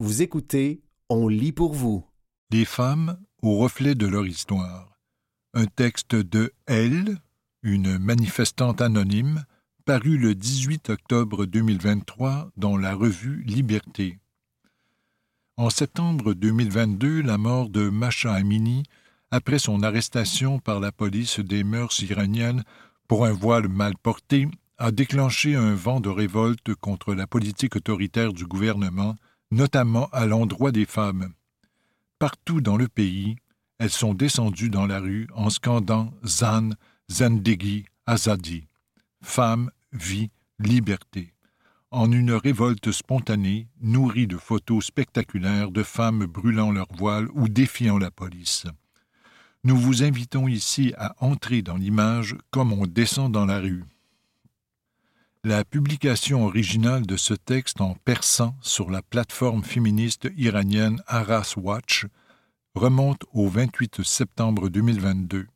Vous écoutez On lit pour vous. Les femmes au reflet de leur histoire. Un texte de Elle, une manifestante anonyme, paru le 18 octobre 2023 dans la revue Liberté. En septembre 2022, la mort de Masha Amini, après son arrestation par la police des mœurs iraniennes pour un voile mal porté, a déclenché un vent de révolte contre la politique autoritaire du gouvernement, notamment à l'endroit des femmes. Partout dans le pays, elles sont descendues dans la rue en scandant Zan, Zendegi, Azadi. Femme, vie, liberté. En une révolte spontanée, nourrie de photos spectaculaires de femmes brûlant leur voile ou défiant la police. Nous vous invitons ici à entrer dans l'image comme on descend dans la rue. La publication originale de ce texte en persan sur la plateforme féministe iranienne Aras Watch remonte au 28 septembre 2022.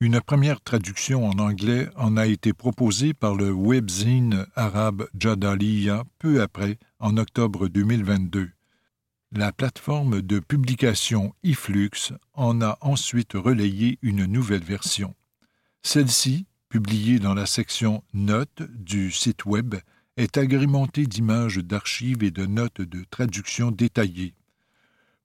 Une première traduction en anglais en a été proposée par le webzine arabe Jadaliya peu après, en octobre 2022. La plateforme de publication iFlux en a ensuite relayé une nouvelle version. Celle-ci, publié dans la section Notes du site Web, est agrémenté d'images d'archives et de notes de traduction détaillées.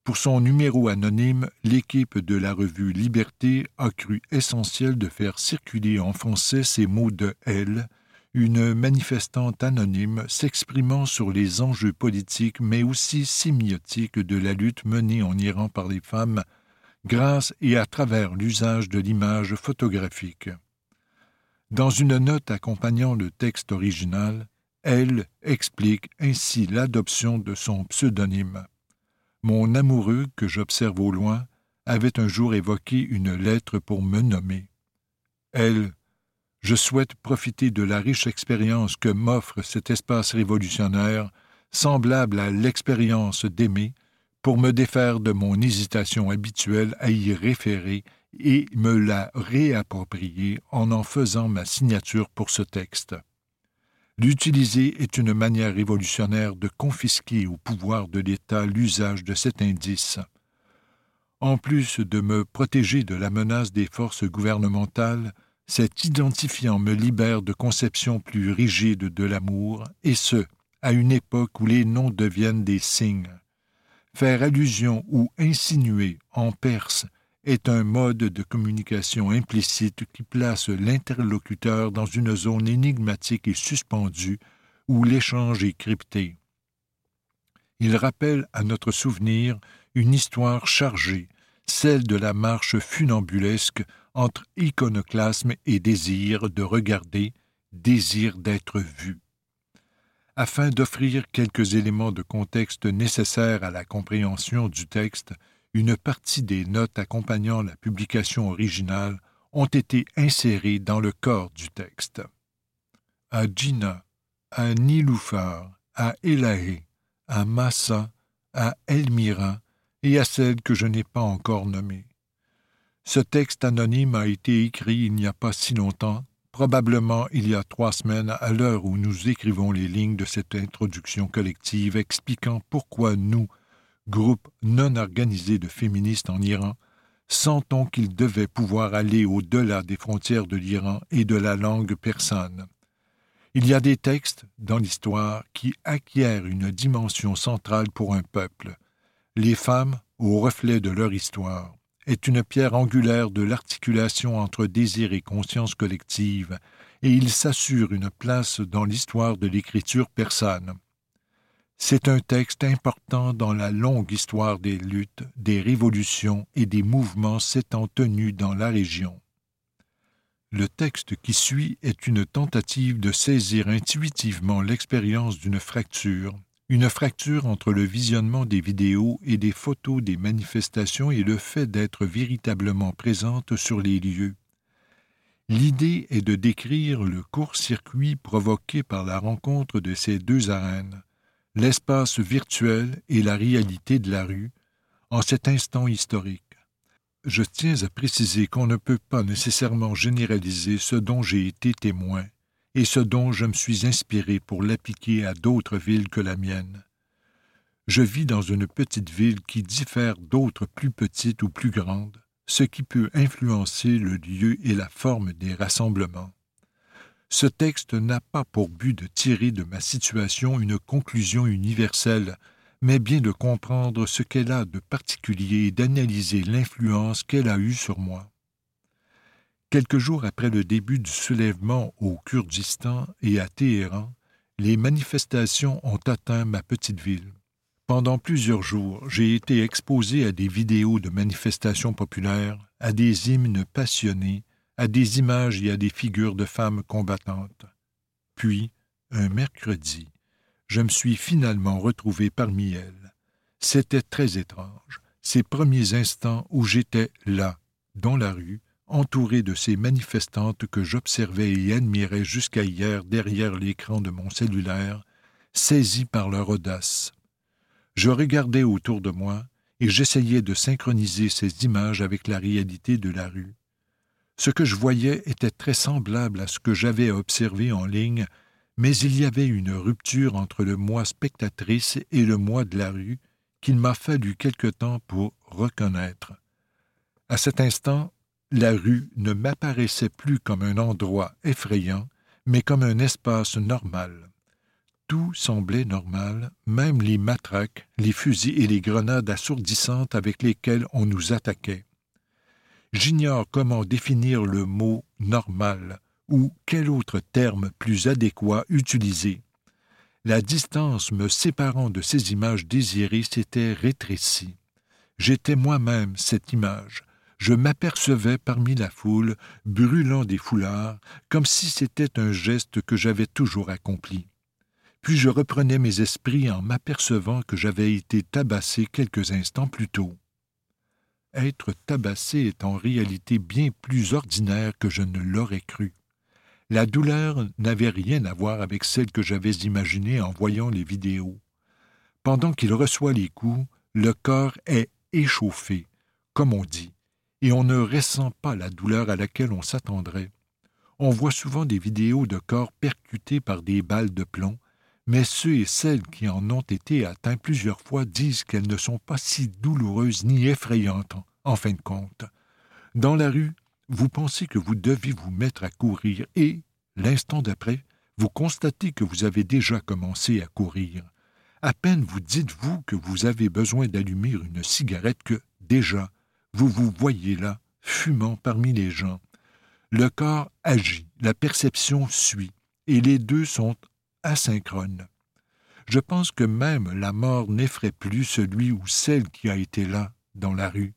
Pour son numéro anonyme, l'équipe de la revue Liberté a cru essentiel de faire circuler en français ces mots de elle, une manifestante anonyme s'exprimant sur les enjeux politiques mais aussi sémiotiques de la lutte menée en Iran par les femmes grâce et à travers l'usage de l'image photographique. Dans une note accompagnant le texte original, elle explique ainsi l'adoption de son pseudonyme. Mon amoureux, que j'observe au loin, avait un jour évoqué une lettre pour me nommer. Elle, je souhaite profiter de la riche expérience que m'offre cet espace révolutionnaire, semblable à l'expérience d'aimer, pour me défaire de mon hésitation habituelle à y référer et me la réapproprier en en faisant ma signature pour ce texte. L'utiliser est une manière révolutionnaire de confisquer au pouvoir de l'État l'usage de cet indice. En plus de me protéger de la menace des forces gouvernementales, cet identifiant me libère de conceptions plus rigides de l'amour, et ce, à une époque où les noms deviennent des signes. Faire allusion ou insinuer en perse est un mode de communication implicite qui place l'interlocuteur dans une zone énigmatique et suspendue où l'échange est crypté. Il rappelle à notre souvenir une histoire chargée, celle de la marche funambulesque entre iconoclasme et désir de regarder, désir d'être vu. Afin d'offrir quelques éléments de contexte nécessaires à la compréhension du texte, une partie des notes accompagnant la publication originale ont été insérées dans le corps du texte. À Gina, à Niloufar, à Elahe, à Massa, à Elmira et à celle que je n'ai pas encore nommée. Ce texte anonyme a été écrit il n'y a pas si longtemps, probablement il y a trois semaines à l'heure où nous écrivons les lignes de cette introduction collective expliquant pourquoi nous, groupe non organisé de féministes en Iran, sentons qu'il devait pouvoir aller au-delà des frontières de l'Iran et de la langue persane. Il y a des textes dans l'histoire qui acquièrent une dimension centrale pour un peuple. Les femmes, au reflet de leur histoire, est une pierre angulaire de l'articulation entre désir et conscience collective, et il s'assure une place dans l'histoire de l'écriture persane. C'est un texte important dans la longue histoire des luttes, des révolutions et des mouvements s'étant tenus dans la région. Le texte qui suit est une tentative de saisir intuitivement l'expérience d'une fracture, une fracture entre le visionnement des vidéos et des photos des manifestations et le fait d'être véritablement présente sur les lieux. L'idée est de décrire le court-circuit provoqué par la rencontre de ces deux arènes, l'espace virtuel et la réalité de la rue, en cet instant historique. Je tiens à préciser qu'on ne peut pas nécessairement généraliser ce dont j'ai été témoin et ce dont je me suis inspiré pour l'appliquer à d'autres villes que la mienne. Je vis dans une petite ville qui diffère d'autres plus petites ou plus grandes, ce qui peut influencer le lieu et la forme des rassemblements. Ce texte n'a pas pour but de tirer de ma situation une conclusion universelle, mais bien de comprendre ce qu'elle a de particulier et d'analyser l'influence qu'elle a eue sur moi. Quelques jours après le début du soulèvement au Kurdistan et à Téhéran, les manifestations ont atteint ma petite ville. Pendant plusieurs jours, j'ai été exposé à des vidéos de manifestations populaires, à des hymnes passionnés, à des images et à des figures de femmes combattantes. Puis, un mercredi, je me suis finalement retrouvé parmi elles. C'était très étrange, ces premiers instants où j'étais là, dans la rue, entouré de ces manifestantes que j'observais et admirais jusqu'à hier derrière l'écran de mon cellulaire, saisi par leur audace, je regardais autour de moi et j'essayais de synchroniser ces images avec la réalité de la rue. Ce que je voyais était très semblable à ce que j'avais observé en ligne, mais il y avait une rupture entre le moi spectatrice et le moi de la rue qu'il m'a fallu quelque temps pour reconnaître. À cet instant, la rue ne m'apparaissait plus comme un endroit effrayant, mais comme un espace normal. Tout semblait normal, même les matraques, les fusils et les grenades assourdissantes avec lesquelles on nous attaquait. J'ignore comment définir le mot normal ou quel autre terme plus adéquat utiliser. La distance me séparant de ces images désirées s'était rétrécie. J'étais moi-même cette image. Je m'apercevais parmi la foule, brûlant des foulards, comme si c'était un geste que j'avais toujours accompli puis je reprenais mes esprits en m'apercevant que j'avais été tabassé quelques instants plus tôt. Être tabassé est en réalité bien plus ordinaire que je ne l'aurais cru. La douleur n'avait rien à voir avec celle que j'avais imaginée en voyant les vidéos. Pendant qu'il reçoit les coups, le corps est échauffé, comme on dit, et on ne ressent pas la douleur à laquelle on s'attendrait. On voit souvent des vidéos de corps percutés par des balles de plomb, mais ceux et celles qui en ont été atteints plusieurs fois disent qu'elles ne sont pas si douloureuses ni effrayantes, en fin de compte. Dans la rue, vous pensez que vous devez vous mettre à courir et, l'instant d'après, vous constatez que vous avez déjà commencé à courir. À peine vous dites-vous que vous avez besoin d'allumer une cigarette que, déjà, vous vous voyez là, fumant parmi les gens. Le corps agit, la perception suit, et les deux sont asynchrone. Je pense que même la mort n'effraie plus celui ou celle qui a été là, dans la rue.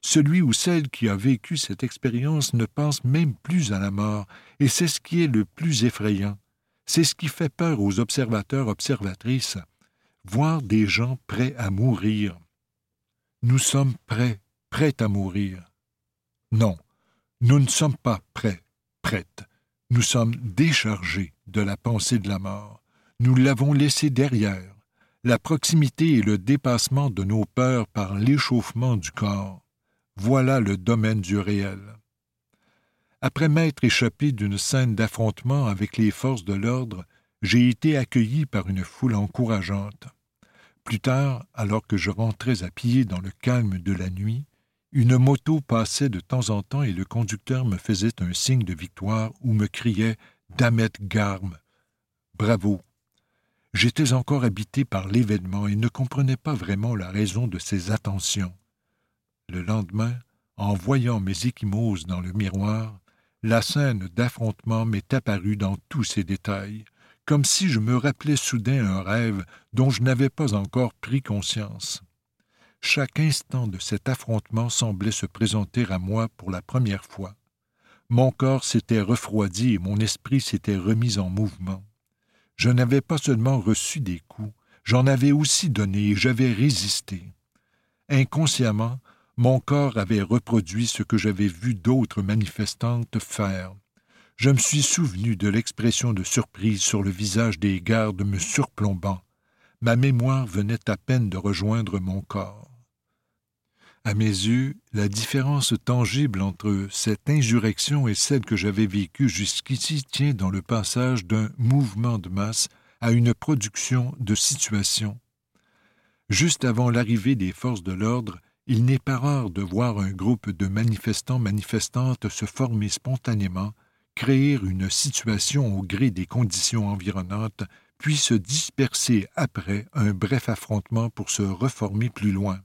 Celui ou celle qui a vécu cette expérience ne pense même plus à la mort, et c'est ce qui est le plus effrayant. C'est ce qui fait peur aux observateurs observatrices, voir des gens prêts à mourir. Nous sommes prêts, prêts à mourir. Non, nous ne sommes pas prêts, prêtes. Nous sommes déchargés de la pensée de la mort. Nous l'avons laissée derrière. La proximité et le dépassement de nos peurs par l'échauffement du corps. Voilà le domaine du réel. Après m'être échappé d'une scène d'affrontement avec les forces de l'ordre, j'ai été accueilli par une foule encourageante. Plus tard, alors que je rentrais à pied dans le calme de la nuit, une moto passait de temps en temps et le conducteur me faisait un signe de victoire ou me criait Damet Garm. Bravo. J'étais encore habité par l'événement et ne comprenais pas vraiment la raison de ces attentions. Le lendemain, en voyant mes échymoses dans le miroir, la scène d'affrontement m'est apparue dans tous ses détails, comme si je me rappelais soudain un rêve dont je n'avais pas encore pris conscience. Chaque instant de cet affrontement semblait se présenter à moi pour la première fois. Mon corps s'était refroidi et mon esprit s'était remis en mouvement. Je n'avais pas seulement reçu des coups, j'en avais aussi donné et j'avais résisté. Inconsciemment, mon corps avait reproduit ce que j'avais vu d'autres manifestantes faire. Je me suis souvenu de l'expression de surprise sur le visage des gardes me surplombant. Ma mémoire venait à peine de rejoindre mon corps. À mes yeux, la différence tangible entre cette insurrection et celle que j'avais vécue jusqu'ici tient dans le passage d'un mouvement de masse à une production de situation. Juste avant l'arrivée des forces de l'ordre, il n'est pas rare de voir un groupe de manifestants manifestantes se former spontanément, créer une situation au gré des conditions environnantes, puis se disperser après un bref affrontement pour se reformer plus loin.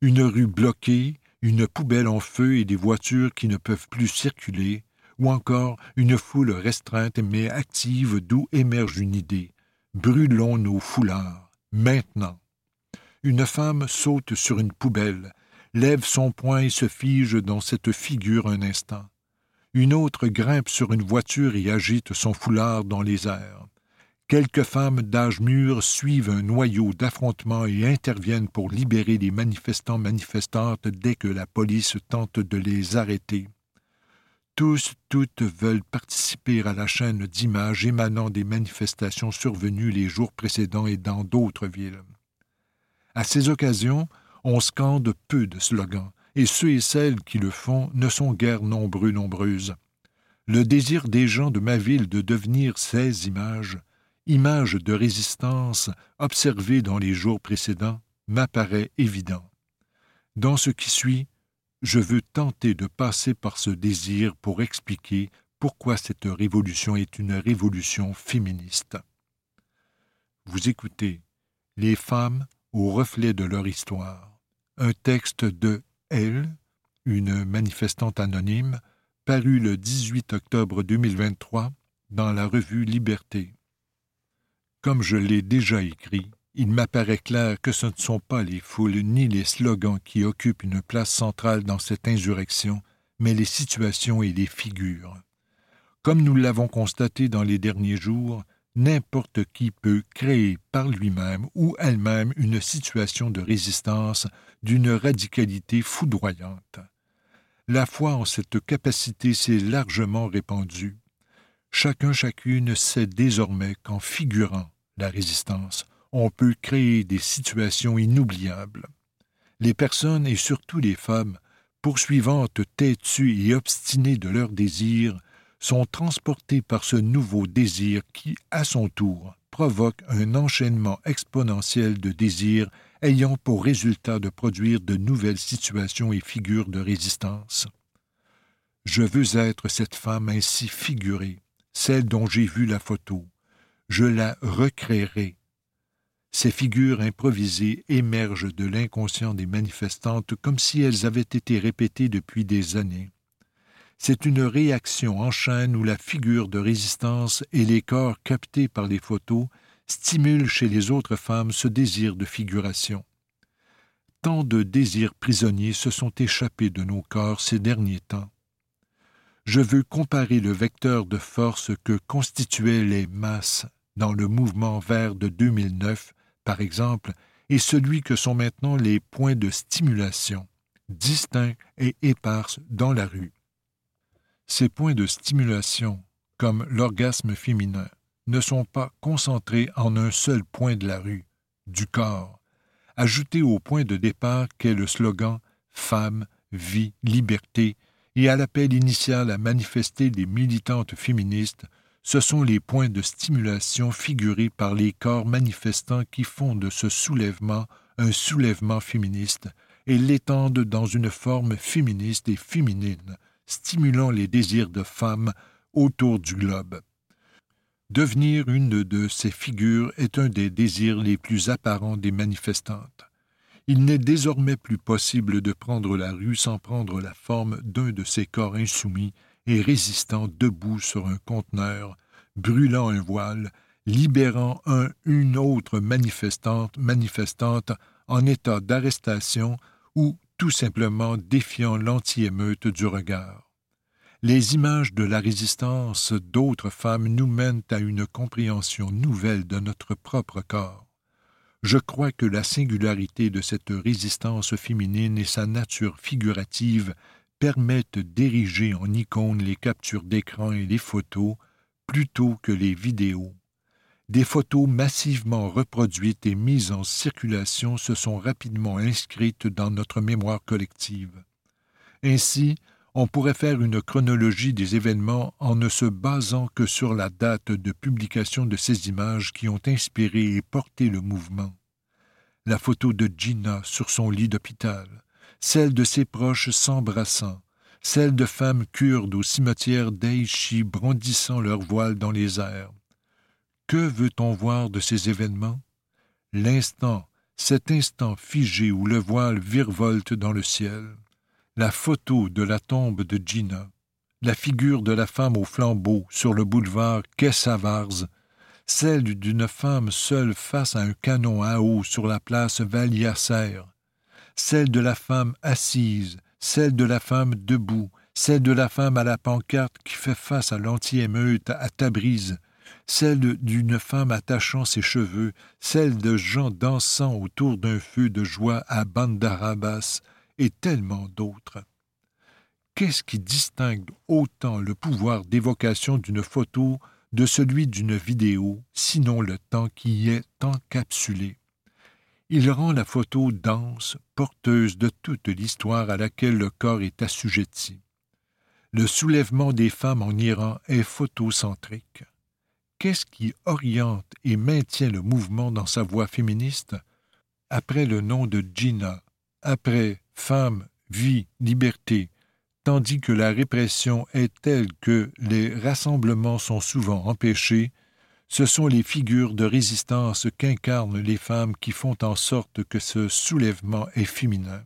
Une rue bloquée, une poubelle en feu et des voitures qui ne peuvent plus circuler, ou encore une foule restreinte mais active d'où émerge une idée. Brûlons nos foulards, maintenant. Une femme saute sur une poubelle, lève son poing et se fige dans cette figure un instant. Une autre grimpe sur une voiture et agite son foulard dans les airs. Quelques femmes d'âge mûr suivent un noyau d'affrontement et interviennent pour libérer les manifestants manifestantes dès que la police tente de les arrêter. Tous, toutes veulent participer à la chaîne d'images émanant des manifestations survenues les jours précédents et dans d'autres villes. À ces occasions, on scande peu de slogans, et ceux et celles qui le font ne sont guère nombreux nombreuses. Le désir des gens de ma ville de devenir ces images image de résistance observée dans les jours précédents, m'apparaît évident. Dans ce qui suit, je veux tenter de passer par ce désir pour expliquer pourquoi cette révolution est une révolution féministe. Vous écoutez Les femmes au reflet de leur histoire, un texte de Elle, une manifestante anonyme, paru le 18 octobre 2023 dans la revue Liberté. Comme je l'ai déjà écrit, il m'apparaît clair que ce ne sont pas les foules ni les slogans qui occupent une place centrale dans cette insurrection, mais les situations et les figures. Comme nous l'avons constaté dans les derniers jours, n'importe qui peut créer par lui-même ou elle-même une situation de résistance d'une radicalité foudroyante. La foi en cette capacité s'est largement répandue, Chacun chacune sait désormais qu'en figurant la résistance, on peut créer des situations inoubliables. Les personnes, et surtout les femmes, poursuivantes têtues et obstinées de leurs désirs, sont transportées par ce nouveau désir qui, à son tour, provoque un enchaînement exponentiel de désirs ayant pour résultat de produire de nouvelles situations et figures de résistance. Je veux être cette femme ainsi figurée, celle dont j'ai vu la photo. Je la recréerai. Ces figures improvisées émergent de l'inconscient des manifestantes comme si elles avaient été répétées depuis des années. C'est une réaction en chaîne où la figure de résistance et les corps captés par les photos stimulent chez les autres femmes ce désir de figuration. Tant de désirs prisonniers se sont échappés de nos corps ces derniers temps je veux comparer le vecteur de force que constituaient les masses dans le mouvement vert de 2009, par exemple, et celui que sont maintenant les points de stimulation, distincts et éparses dans la rue. Ces points de stimulation, comme l'orgasme féminin, ne sont pas concentrés en un seul point de la rue, du corps, ajoutés au point de départ qu'est le slogan Femme, vie, liberté, et à l'appel initial à manifester des militantes féministes, ce sont les points de stimulation figurés par les corps manifestants qui font de ce soulèvement un soulèvement féministe et l'étendent dans une forme féministe et féminine, stimulant les désirs de femmes autour du globe. Devenir une de ces figures est un des désirs les plus apparents des manifestantes. Il n'est désormais plus possible de prendre la rue sans prendre la forme d'un de ces corps insoumis résistant debout sur un conteneur, brûlant un voile, libérant un une autre manifestante, manifestante en état d'arrestation ou tout simplement défiant l'anti-émeute du regard. Les images de la résistance d'autres femmes nous mènent à une compréhension nouvelle de notre propre corps. Je crois que la singularité de cette résistance féminine et sa nature figurative permettent d'ériger en icône les captures d'écran et les photos plutôt que les vidéos. Des photos massivement reproduites et mises en circulation se sont rapidement inscrites dans notre mémoire collective. Ainsi, on pourrait faire une chronologie des événements en ne se basant que sur la date de publication de ces images qui ont inspiré et porté le mouvement. la photo de Gina sur son lit d'hôpital, celle de ses proches s'embrassant, celle de femmes kurdes au cimetière d'Aïchi brandissant leur voile dans les airs. Que veut-on voir de ces événements? L'instant, cet instant figé où le voile virevolte dans le ciel, la photo de la tombe de Gina, la figure de la femme au flambeau sur le boulevard Quai celle d'une femme seule face à un canon à eau sur la place celle de la femme assise, celle de la femme debout, celle de la femme à la pancarte qui fait face à l'anti-émeute à Tabriz, celle d'une femme attachant ses cheveux, celle de gens dansant autour d'un feu de joie à Bandarabas, et tellement d'autres. Qu'est-ce qui distingue autant le pouvoir d'évocation d'une photo de celui d'une vidéo, sinon le temps qui y est encapsulé? Il rend la photo dense, porteuse de toute l'histoire à laquelle le corps est assujetti. Le soulèvement des femmes en Iran est photocentrique. Qu'est-ce qui oriente et maintient le mouvement dans sa voie féministe? Après le nom de Gina, après femme, vie, liberté, tandis que la répression est telle que les rassemblements sont souvent empêchés, ce sont les figures de résistance qu'incarnent les femmes qui font en sorte que ce soulèvement est féminin.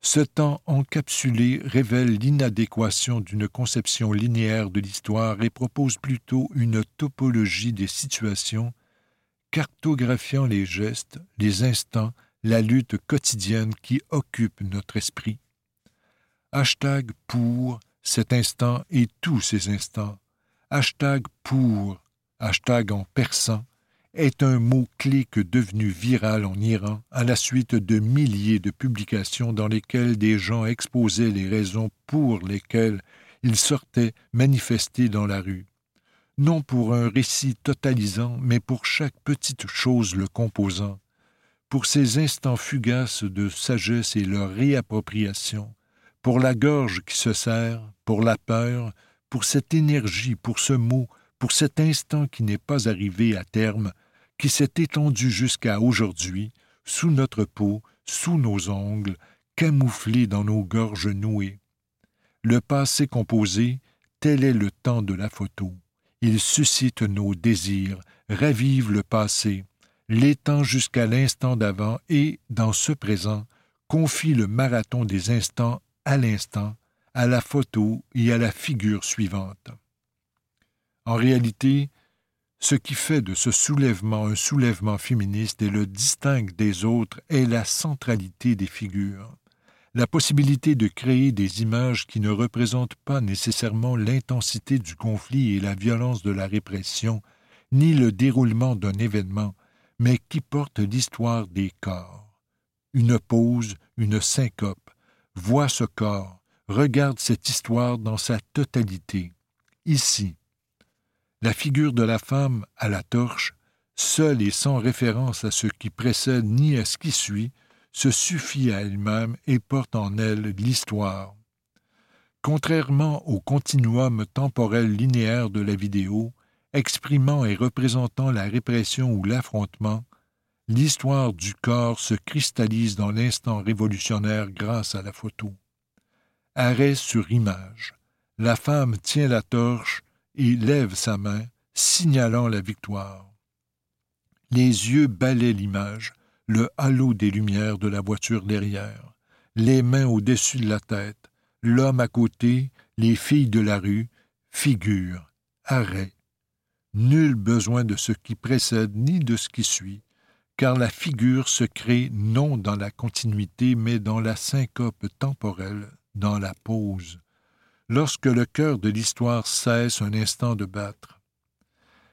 Ce temps encapsulé révèle l'inadéquation d'une conception linéaire de l'histoire et propose plutôt une topologie des situations, cartographiant les gestes, les instants, la lutte quotidienne qui occupe notre esprit Hashtag pour cet instant et tous ces instants. Hashtag pour, hashtag en persan, est un mot-clé que devenu viral en Iran à la suite de milliers de publications dans lesquelles des gens exposaient les raisons pour lesquelles ils sortaient manifester dans la rue. Non pour un récit totalisant, mais pour chaque petite chose le composant, pour ces instants fugaces de sagesse et leur réappropriation, pour la gorge qui se serre, pour la peur, pour cette énergie, pour ce mot, pour cet instant qui n'est pas arrivé à terme, qui s'est étendu jusqu'à aujourd'hui, sous notre peau, sous nos ongles, camouflé dans nos gorges nouées. Le passé composé, tel est le temps de la photo. Il suscite nos désirs, ravive le passé, l'étend jusqu'à l'instant d'avant et, dans ce présent, confie le marathon des instants à l'instant, à la photo et à la figure suivante. En réalité, ce qui fait de ce soulèvement un soulèvement féministe et le distingue des autres est la centralité des figures, la possibilité de créer des images qui ne représentent pas nécessairement l'intensité du conflit et la violence de la répression, ni le déroulement d'un événement, mais qui portent l'histoire des corps. Une pause, une syncope, vois ce corps, regarde cette histoire dans sa totalité. Ici, la figure de la femme à la torche, seule et sans référence à ce qui précède ni à ce qui suit, se suffit à elle-même et porte en elle l'histoire. Contrairement au continuum temporel linéaire de la vidéo, exprimant et représentant la répression ou l'affrontement, l'histoire du corps se cristallise dans l'instant révolutionnaire grâce à la photo. Arrêt sur image. La femme tient la torche et lève sa main, signalant la victoire. Les yeux balaient l'image, le halo des lumières de la voiture derrière, les mains au-dessus de la tête, l'homme à côté, les filles de la rue, figure, arrêt. Nul besoin de ce qui précède ni de ce qui suit, car la figure se crée non dans la continuité, mais dans la syncope temporelle, dans la pause, lorsque le cœur de l'histoire cesse un instant de battre.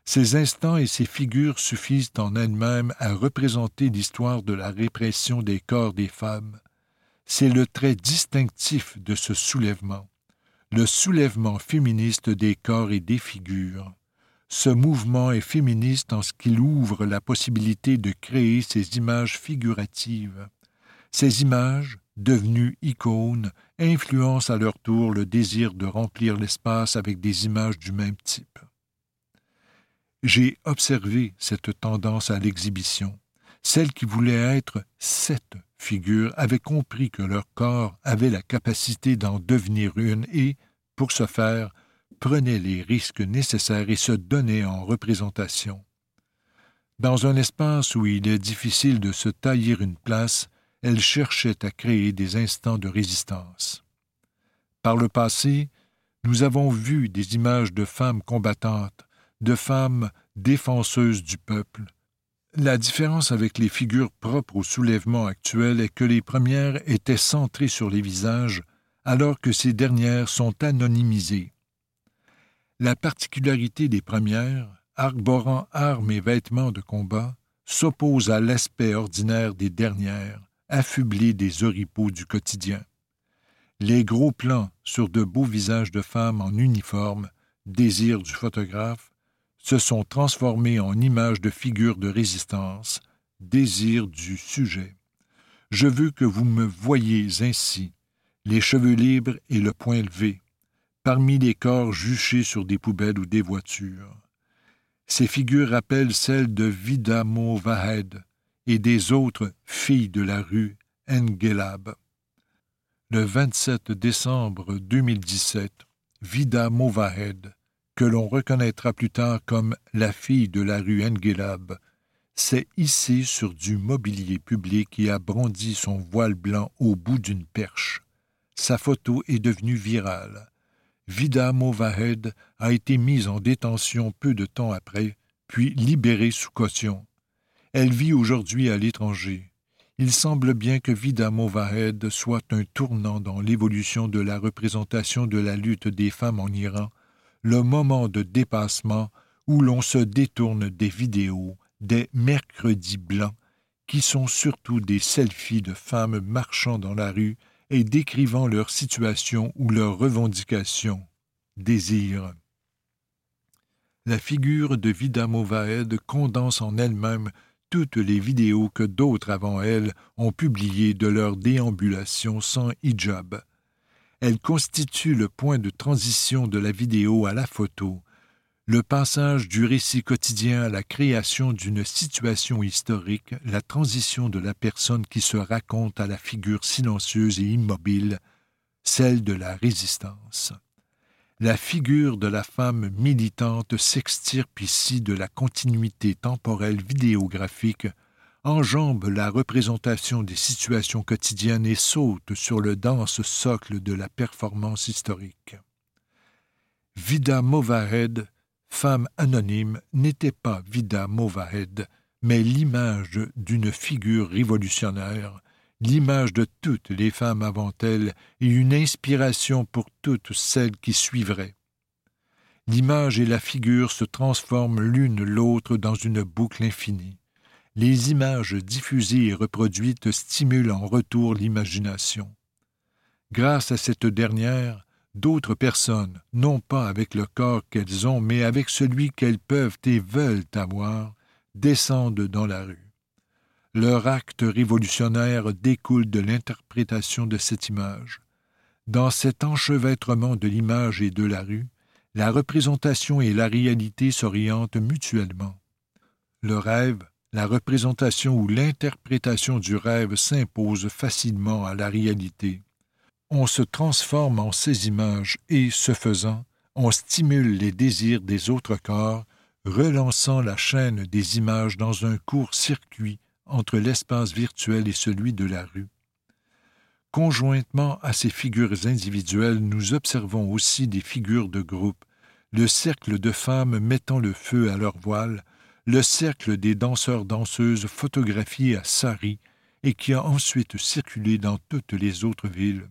Ces instants et ces figures suffisent en elles-mêmes à représenter l'histoire de la répression des corps des femmes. C'est le trait distinctif de ce soulèvement, le soulèvement féministe des corps et des figures. Ce mouvement est féministe en ce qu'il ouvre la possibilité de créer ces images figuratives. Ces images, devenues icônes, influencent à leur tour le désir de remplir l'espace avec des images du même type. J'ai observé cette tendance à l'exhibition, Celles qui voulaient être cette figure avaient compris que leur corps avait la capacité d'en devenir une et, pour ce faire, prenaient les risques nécessaires et se donnaient en représentation. Dans un espace où il est difficile de se tailler une place, elles cherchaient à créer des instants de résistance. Par le passé, nous avons vu des images de femmes combattantes, de femmes défenseuses du peuple. La différence avec les figures propres au soulèvement actuel est que les premières étaient centrées sur les visages, alors que ces dernières sont anonymisées. La particularité des premières, arborant armes et vêtements de combat, s'oppose à l'aspect ordinaire des dernières, affublées des oripeaux du quotidien. Les gros plans sur de beaux visages de femmes en uniforme, désir du photographe, se sont transformés en images de figures de résistance, désir du sujet. Je veux que vous me voyiez ainsi, les cheveux libres et le poing levé, parmi les corps juchés sur des poubelles ou des voitures. Ces figures rappellent celles de Vida Movahed et des autres filles de la rue Engelab. Le 27 décembre 2017, Vida Movahed que l'on reconnaîtra plus tard comme la fille de la rue Engelab, s'est hissée sur du mobilier public et a brandi son voile blanc au bout d'une perche. Sa photo est devenue virale. Vida Movahed a été mise en détention peu de temps après, puis libérée sous caution. Elle vit aujourd'hui à l'étranger. Il semble bien que Vida Movahed soit un tournant dans l'évolution de la représentation de la lutte des femmes en Iran le moment de dépassement où l'on se détourne des vidéos, des mercredis blancs, qui sont surtout des selfies de femmes marchant dans la rue et décrivant leur situation ou leurs revendications, désirs. La figure de Vida Movaed condense en elle-même toutes les vidéos que d'autres avant elle ont publiées de leur déambulation sans hijab, elle constitue le point de transition de la vidéo à la photo, le passage du récit quotidien à la création d'une situation historique, la transition de la personne qui se raconte à la figure silencieuse et immobile, celle de la résistance. La figure de la femme militante s'extirpe ici de la continuité temporelle vidéographique enjambe la représentation des situations quotidiennes et saute sur le dense socle de la performance historique. Vida Movahed, femme anonyme, n'était pas Vida Movahed, mais l'image d'une figure révolutionnaire, l'image de toutes les femmes avant elle et une inspiration pour toutes celles qui suivraient. L'image et la figure se transforment l'une l'autre dans une boucle infinie les images diffusées et reproduites stimulent en retour l'imagination. Grâce à cette dernière, d'autres personnes, non pas avec le corps qu'elles ont, mais avec celui qu'elles peuvent et veulent avoir, descendent dans la rue. Leur acte révolutionnaire découle de l'interprétation de cette image. Dans cet enchevêtrement de l'image et de la rue, la représentation et la réalité s'orientent mutuellement. Le rêve, la représentation ou l'interprétation du rêve s'impose facilement à la réalité. On se transforme en ces images et, ce faisant, on stimule les désirs des autres corps, relançant la chaîne des images dans un court circuit entre l'espace virtuel et celui de la rue. Conjointement à ces figures individuelles, nous observons aussi des figures de groupe, le cercle de femmes mettant le feu à leur voile, le cercle des danseurs-danseuses photographiés à Sari et qui a ensuite circulé dans toutes les autres villes.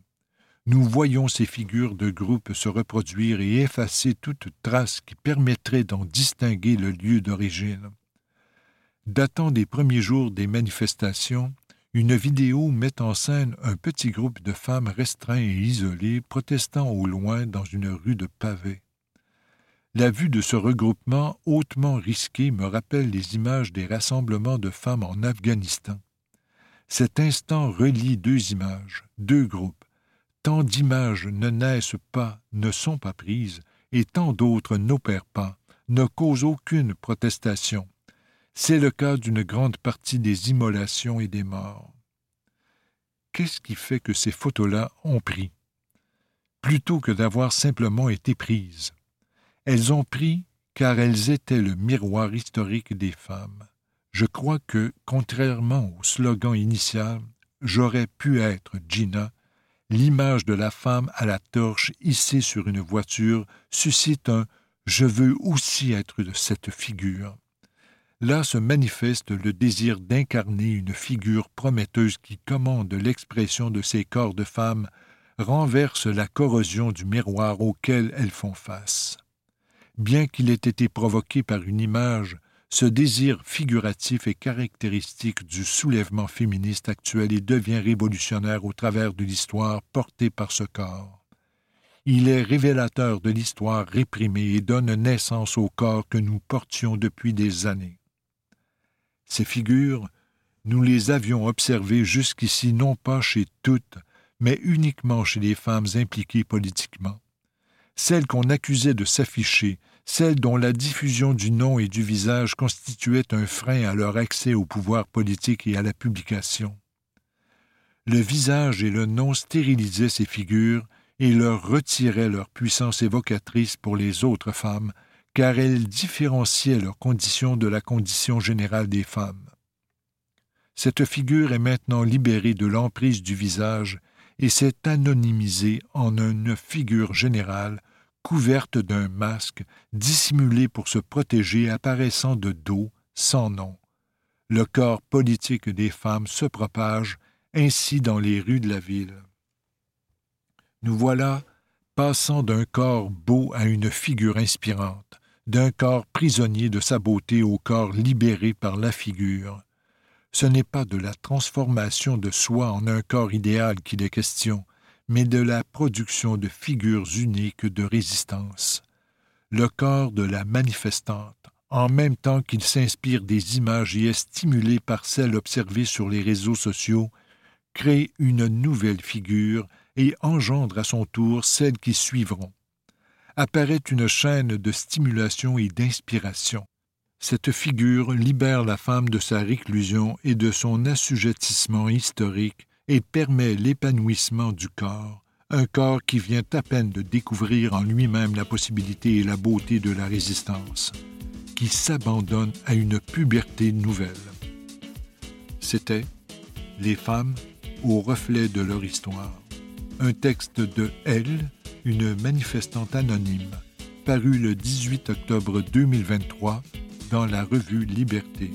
Nous voyons ces figures de groupe se reproduire et effacer toute trace qui permettrait d'en distinguer le lieu d'origine. Datant des premiers jours des manifestations, une vidéo met en scène un petit groupe de femmes restreints et isolées protestant au loin dans une rue de pavés. La vue de ce regroupement hautement risqué me rappelle les images des rassemblements de femmes en Afghanistan. Cet instant relie deux images, deux groupes. Tant d'images ne naissent pas, ne sont pas prises, et tant d'autres n'opèrent pas, ne causent aucune protestation. C'est le cas d'une grande partie des immolations et des morts. Qu'est-ce qui fait que ces photos-là ont pris? Plutôt que d'avoir simplement été prises. Elles ont pris car elles étaient le miroir historique des femmes. Je crois que, contrairement au slogan initial, j'aurais pu être Gina, l'image de la femme à la torche hissée sur une voiture suscite un je veux aussi être de cette figure. Là se manifeste le désir d'incarner une figure prometteuse qui commande l'expression de ces corps de femmes, renverse la corrosion du miroir auquel elles font face. Bien qu'il ait été provoqué par une image, ce désir figuratif est caractéristique du soulèvement féministe actuel et devient révolutionnaire au travers de l'histoire portée par ce corps. Il est révélateur de l'histoire réprimée et donne naissance au corps que nous portions depuis des années. Ces figures, nous les avions observées jusqu'ici non pas chez toutes, mais uniquement chez les femmes impliquées politiquement. Celles qu'on accusait de s'afficher, celles dont la diffusion du nom et du visage constituait un frein à leur accès au pouvoir politique et à la publication. Le visage et le nom stérilisaient ces figures et leur retiraient leur puissance évocatrice pour les autres femmes, car elles différenciaient leur condition de la condition générale des femmes. Cette figure est maintenant libérée de l'emprise du visage et s'est anonymisée en une figure générale couverte d'un masque, dissimulée pour se protéger, apparaissant de dos, sans nom. Le corps politique des femmes se propage ainsi dans les rues de la ville. Nous voilà passant d'un corps beau à une figure inspirante, d'un corps prisonnier de sa beauté au corps libéré par la figure. Ce n'est pas de la transformation de soi en un corps idéal qu'il est question, mais de la production de figures uniques de résistance. Le corps de la manifestante, en même temps qu'il s'inspire des images et est stimulé par celles observées sur les réseaux sociaux, crée une nouvelle figure et engendre à son tour celles qui suivront. Apparaît une chaîne de stimulation et d'inspiration. Cette figure libère la femme de sa réclusion et de son assujettissement historique et permet l'épanouissement du corps, un corps qui vient à peine de découvrir en lui-même la possibilité et la beauté de la résistance, qui s'abandonne à une puberté nouvelle. C'était Les femmes au reflet de leur histoire, un texte de Elle, une manifestante anonyme, paru le 18 octobre 2023 dans la revue Liberté.